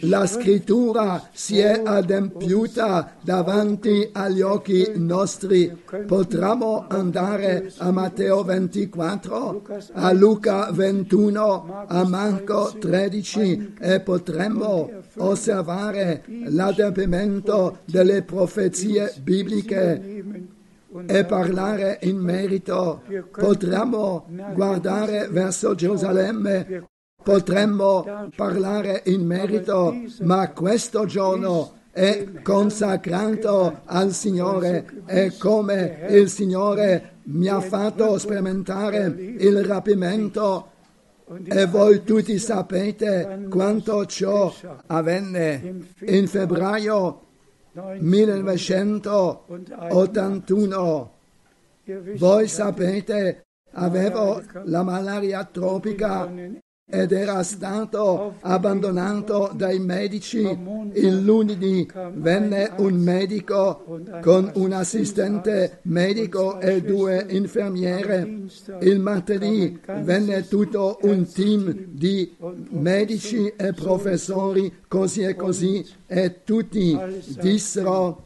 [SPEAKER 2] La scrittura si è adempiuta davanti agli occhi nostri. Potremmo andare a Matteo 24, a Luca 21, a Marco 13 e potremmo osservare l'adempimento delle profezie bibliche e parlare in merito. Potremmo guardare verso Gerusalemme, potremmo parlare in merito, ma questo giorno è consacrato al Signore e come il Signore mi ha fatto sperimentare il rapimento e voi tutti sapete quanto ciò avvenne in febbraio 1981.
[SPEAKER 3] ihr wisst,
[SPEAKER 2] Voi sapete, avevo la malaria tropica ed era stato abbandonato dai medici. Il lunedì venne un medico con un assistente medico e due infermiere. Il martedì venne tutto un team di medici e professori, così e così, e tutti dissero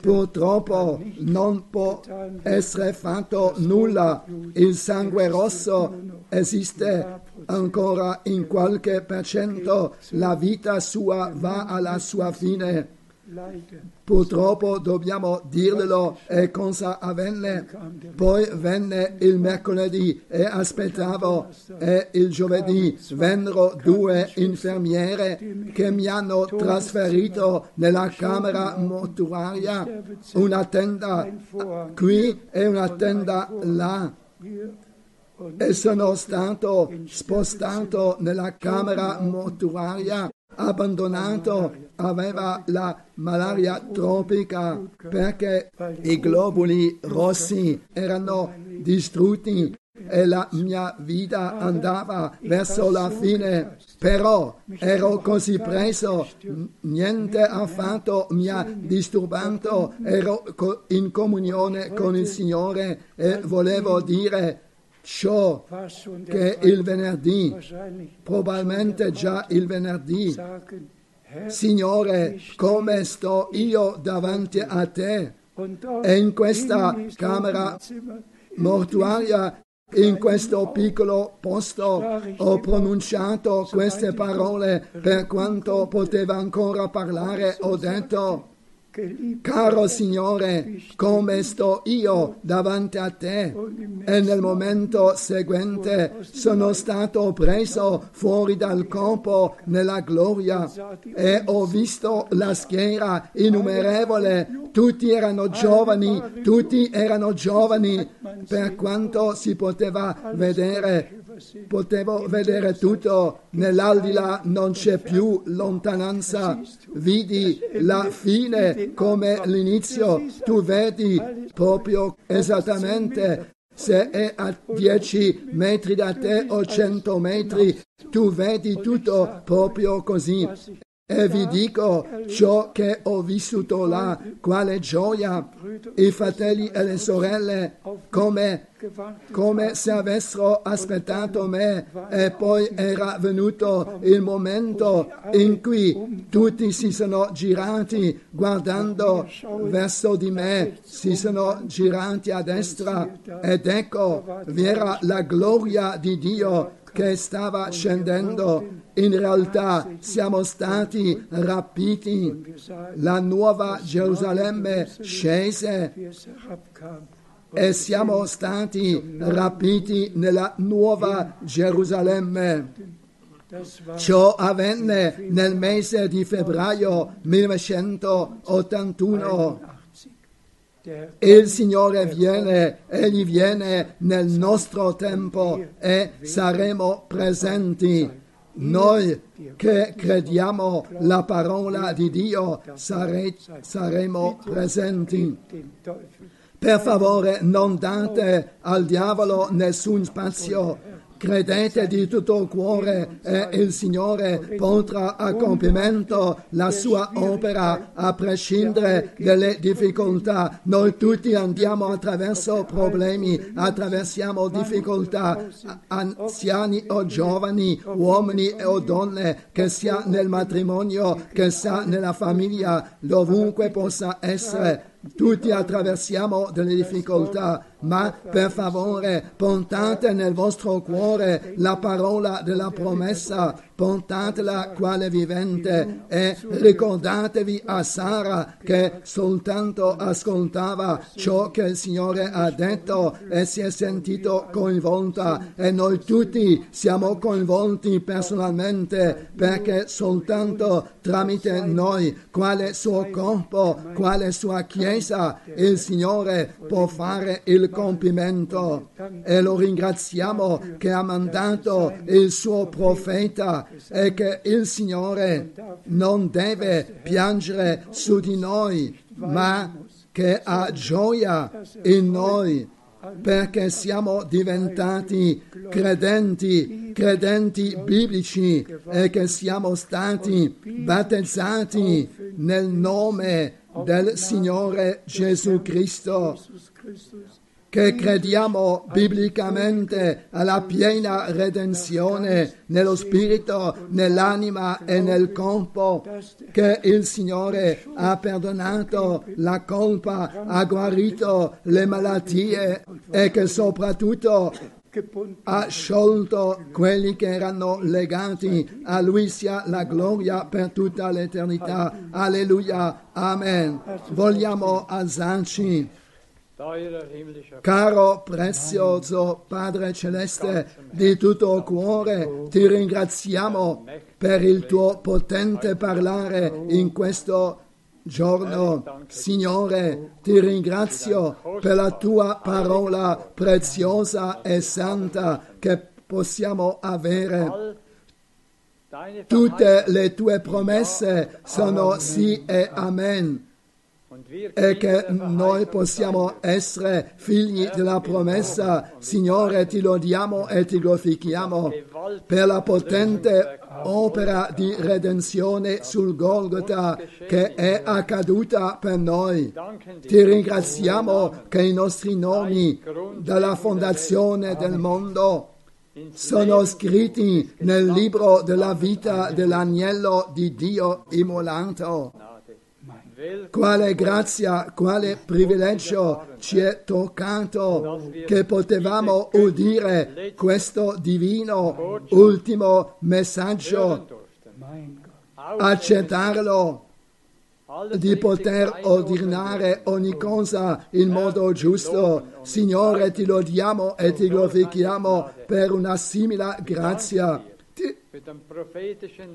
[SPEAKER 2] Purtroppo non può essere fatto nulla. Il sangue rosso esiste ancora in qualche per cento. La vita sua va alla sua fine. Purtroppo dobbiamo dirlo e cosa avvenne. Poi venne il mercoledì e aspettavo e il giovedì vennero due infermiere che mi hanno trasferito nella camera mortuaria, una tenda qui e una tenda là e sono stato spostato nella camera mortuaria abbandonato aveva la malaria tropica perché i globuli rossi erano distrutti e la mia vita andava verso la fine. Però ero così preso niente affatto mi ha disturbato. Ero in comunione con il Signore e volevo dire ciò che il venerdì, probabilmente già il venerdì, Signore, come sto io davanti a te e in questa camera mortuaria, in questo piccolo posto, ho pronunciato queste parole per quanto poteva ancora parlare, ho detto, Caro Signore, come sto io davanti a te? E nel momento seguente sono stato preso fuori dal corpo nella gloria e ho visto la schiera innumerevole. Tutti erano giovani, tutti erano giovani. Per quanto si poteva vedere. potevo vedere tutto, nell'aldilà non c'è più lontananza, vidi la fine come l'inizio, tu vedi proprio esattamente se è a 10 metri da te o 100 metri, tu vedi tutto proprio così. E vi dico ciò che ho vissuto là, quale gioia, i fratelli e le sorelle, come, come se avessero aspettato me e poi era venuto il momento in cui tutti si sono girati guardando verso di me, si sono girati a destra ed ecco, vi era la gloria di Dio che stava scendendo. In realtà siamo stati rapiti. La nuova Gerusalemme scese e siamo stati rapiti nella nuova Gerusalemme. Ciò avvenne nel mese di febbraio 1981. Il Signore viene, Egli viene nel nostro tempo e saremo presenti. Noi che crediamo la parola di Dio sare, saremo presenti. Per favore non date al diavolo nessun spazio. Credete di tutto cuore e il Signore porterà a compimento la sua opera a prescindere dalle difficoltà. Noi tutti andiamo attraverso problemi, attraversiamo difficoltà, anziani o giovani, uomini o donne, che sia nel matrimonio, che sia nella famiglia, dovunque possa essere. Tutti attraversiamo delle difficoltà, ma per favore portate nel vostro cuore la parola della promessa, portatela quale vivente e ricordatevi a Sara che soltanto ascoltava ciò che il Signore ha detto e si è sentito coinvolta. E noi tutti siamo coinvolti personalmente perché soltanto tramite noi, quale suo corpo, quale sua chiesa, il Signore può fare il compimento. E lo ringraziamo che ha mandato il suo profeta e che il Signore non deve piangere su di noi, ma che ha gioia in noi perché siamo diventati credenti, credenti biblici e che siamo stati battezzati nel nome del Signore Gesù Cristo che crediamo biblicamente alla piena redenzione nello spirito, nell'anima e nel corpo, che il Signore ha perdonato la colpa, ha guarito le malattie e che soprattutto ha sciolto quelli che erano legati. A Lui sia la gloria per tutta l'eternità. Alleluia. Amen. Vogliamo alzarci. Caro prezioso Padre Celeste, di tutto cuore ti ringraziamo per il tuo potente parlare in questo giorno. Signore, ti ringrazio per la tua parola preziosa e santa che possiamo avere. Tutte le tue promesse sono sì e amen e che noi possiamo essere figli della promessa. Signore, ti lodiamo e ti glorifichiamo per la potente opera di redenzione sul Golgotha che è accaduta per noi. Ti ringraziamo che i nostri nomi dalla fondazione del mondo sono scritti nel libro della vita dell'agnello di Dio immolato. Quale grazia, quale privilegio ci è toccato che potevamo udire questo divino ultimo messaggio, accettarlo, di poter ordinare ogni cosa in modo giusto. Signore, ti lodiamo e ti glorifichiamo per una simile grazia.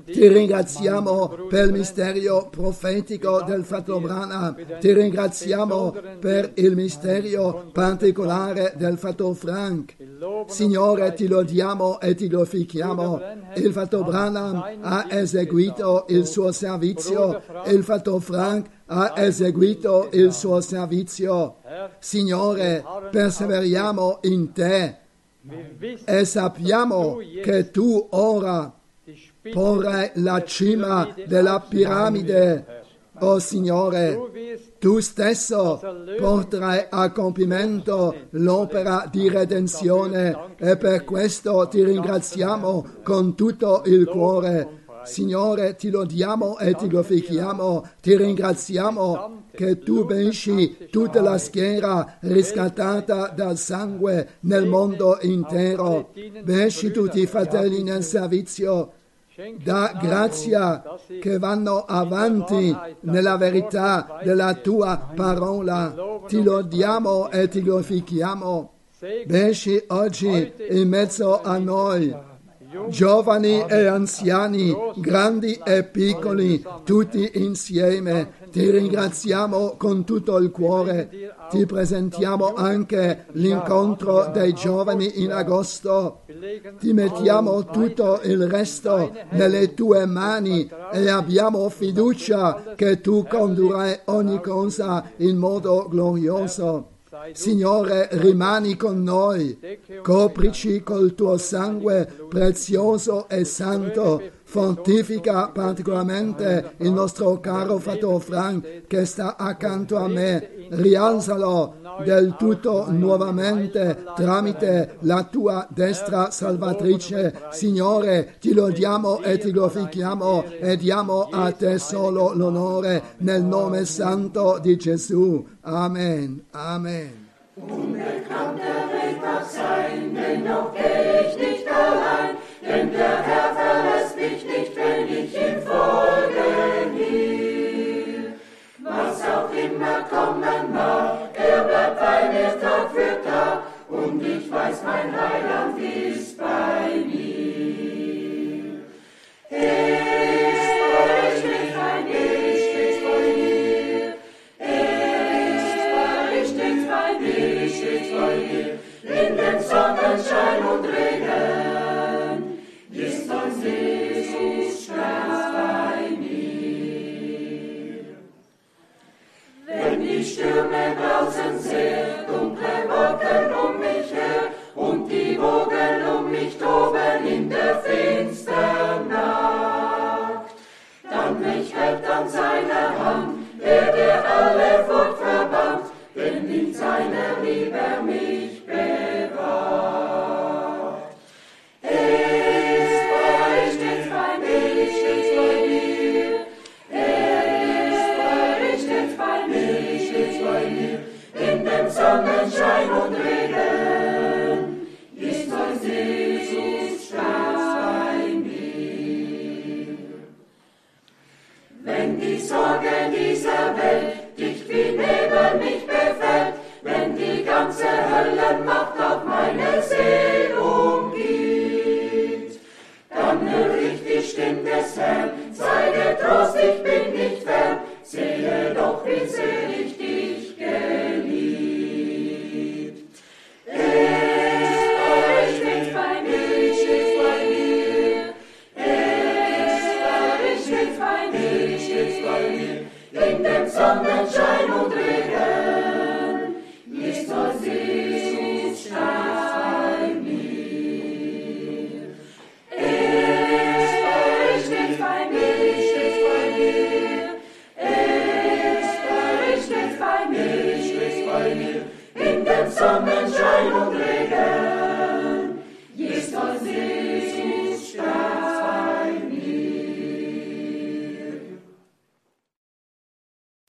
[SPEAKER 2] Ti ringraziamo per il misterio profetico del Fratello Branham, ti ringraziamo per il misterio particolare del Fratello Frank. Signore, ti lodiamo e ti glorifichiamo. Il Fratello Branham ha eseguito il suo servizio, il Fratello Frank ha eseguito il suo servizio. Signore, perseveriamo in te e sappiamo che tu ora porrai la cima della piramide. O Signore,
[SPEAKER 1] Du wirst
[SPEAKER 2] tu stesso porterai a compimento l'opera di redenzione e per questo ti ringraziamo con tutto il cuore. Signore, ti lodiamo e ti glorifichiamo, ti ringraziamo che tu benci tutta la schiera riscattata dal sangue nel mondo intero. Benci tutti i fratelli nel servizio. Da grazia che vanno avanti nella verità della tua parola. Ti lodiamo e ti glorifichiamo. Benci oggi in mezzo a noi, giovani e anziani, grandi e piccoli, tutti insieme. Ti ringraziamo con tutto il cuore. Ti presentiamo anche l'incontro dei giovani in agosto. Ti mettiamo tutto il resto nelle tue mani e abbiamo fiducia che tu condurrai ogni cosa in modo glorioso. Signore, rimani con noi, coprici col tuo sangue prezioso e santo, fortifica particolarmente il nostro caro fratello Frank che sta accanto a me, rialzalo del tutto nuovamente tramite la tua destra salvatrice. Signore, ti lodiamo e ti glorifichiamo e diamo a te solo l'onore nel nome santo di Gesù. Amen. Amen.
[SPEAKER 4] denn der Herr verlässt mich nicht, wenn ich ihm folge nie. Was auch immer kommen mag, er bleibt bei mir Tag für Tag, und ich weiß, mein Heiland ist bei mir. Er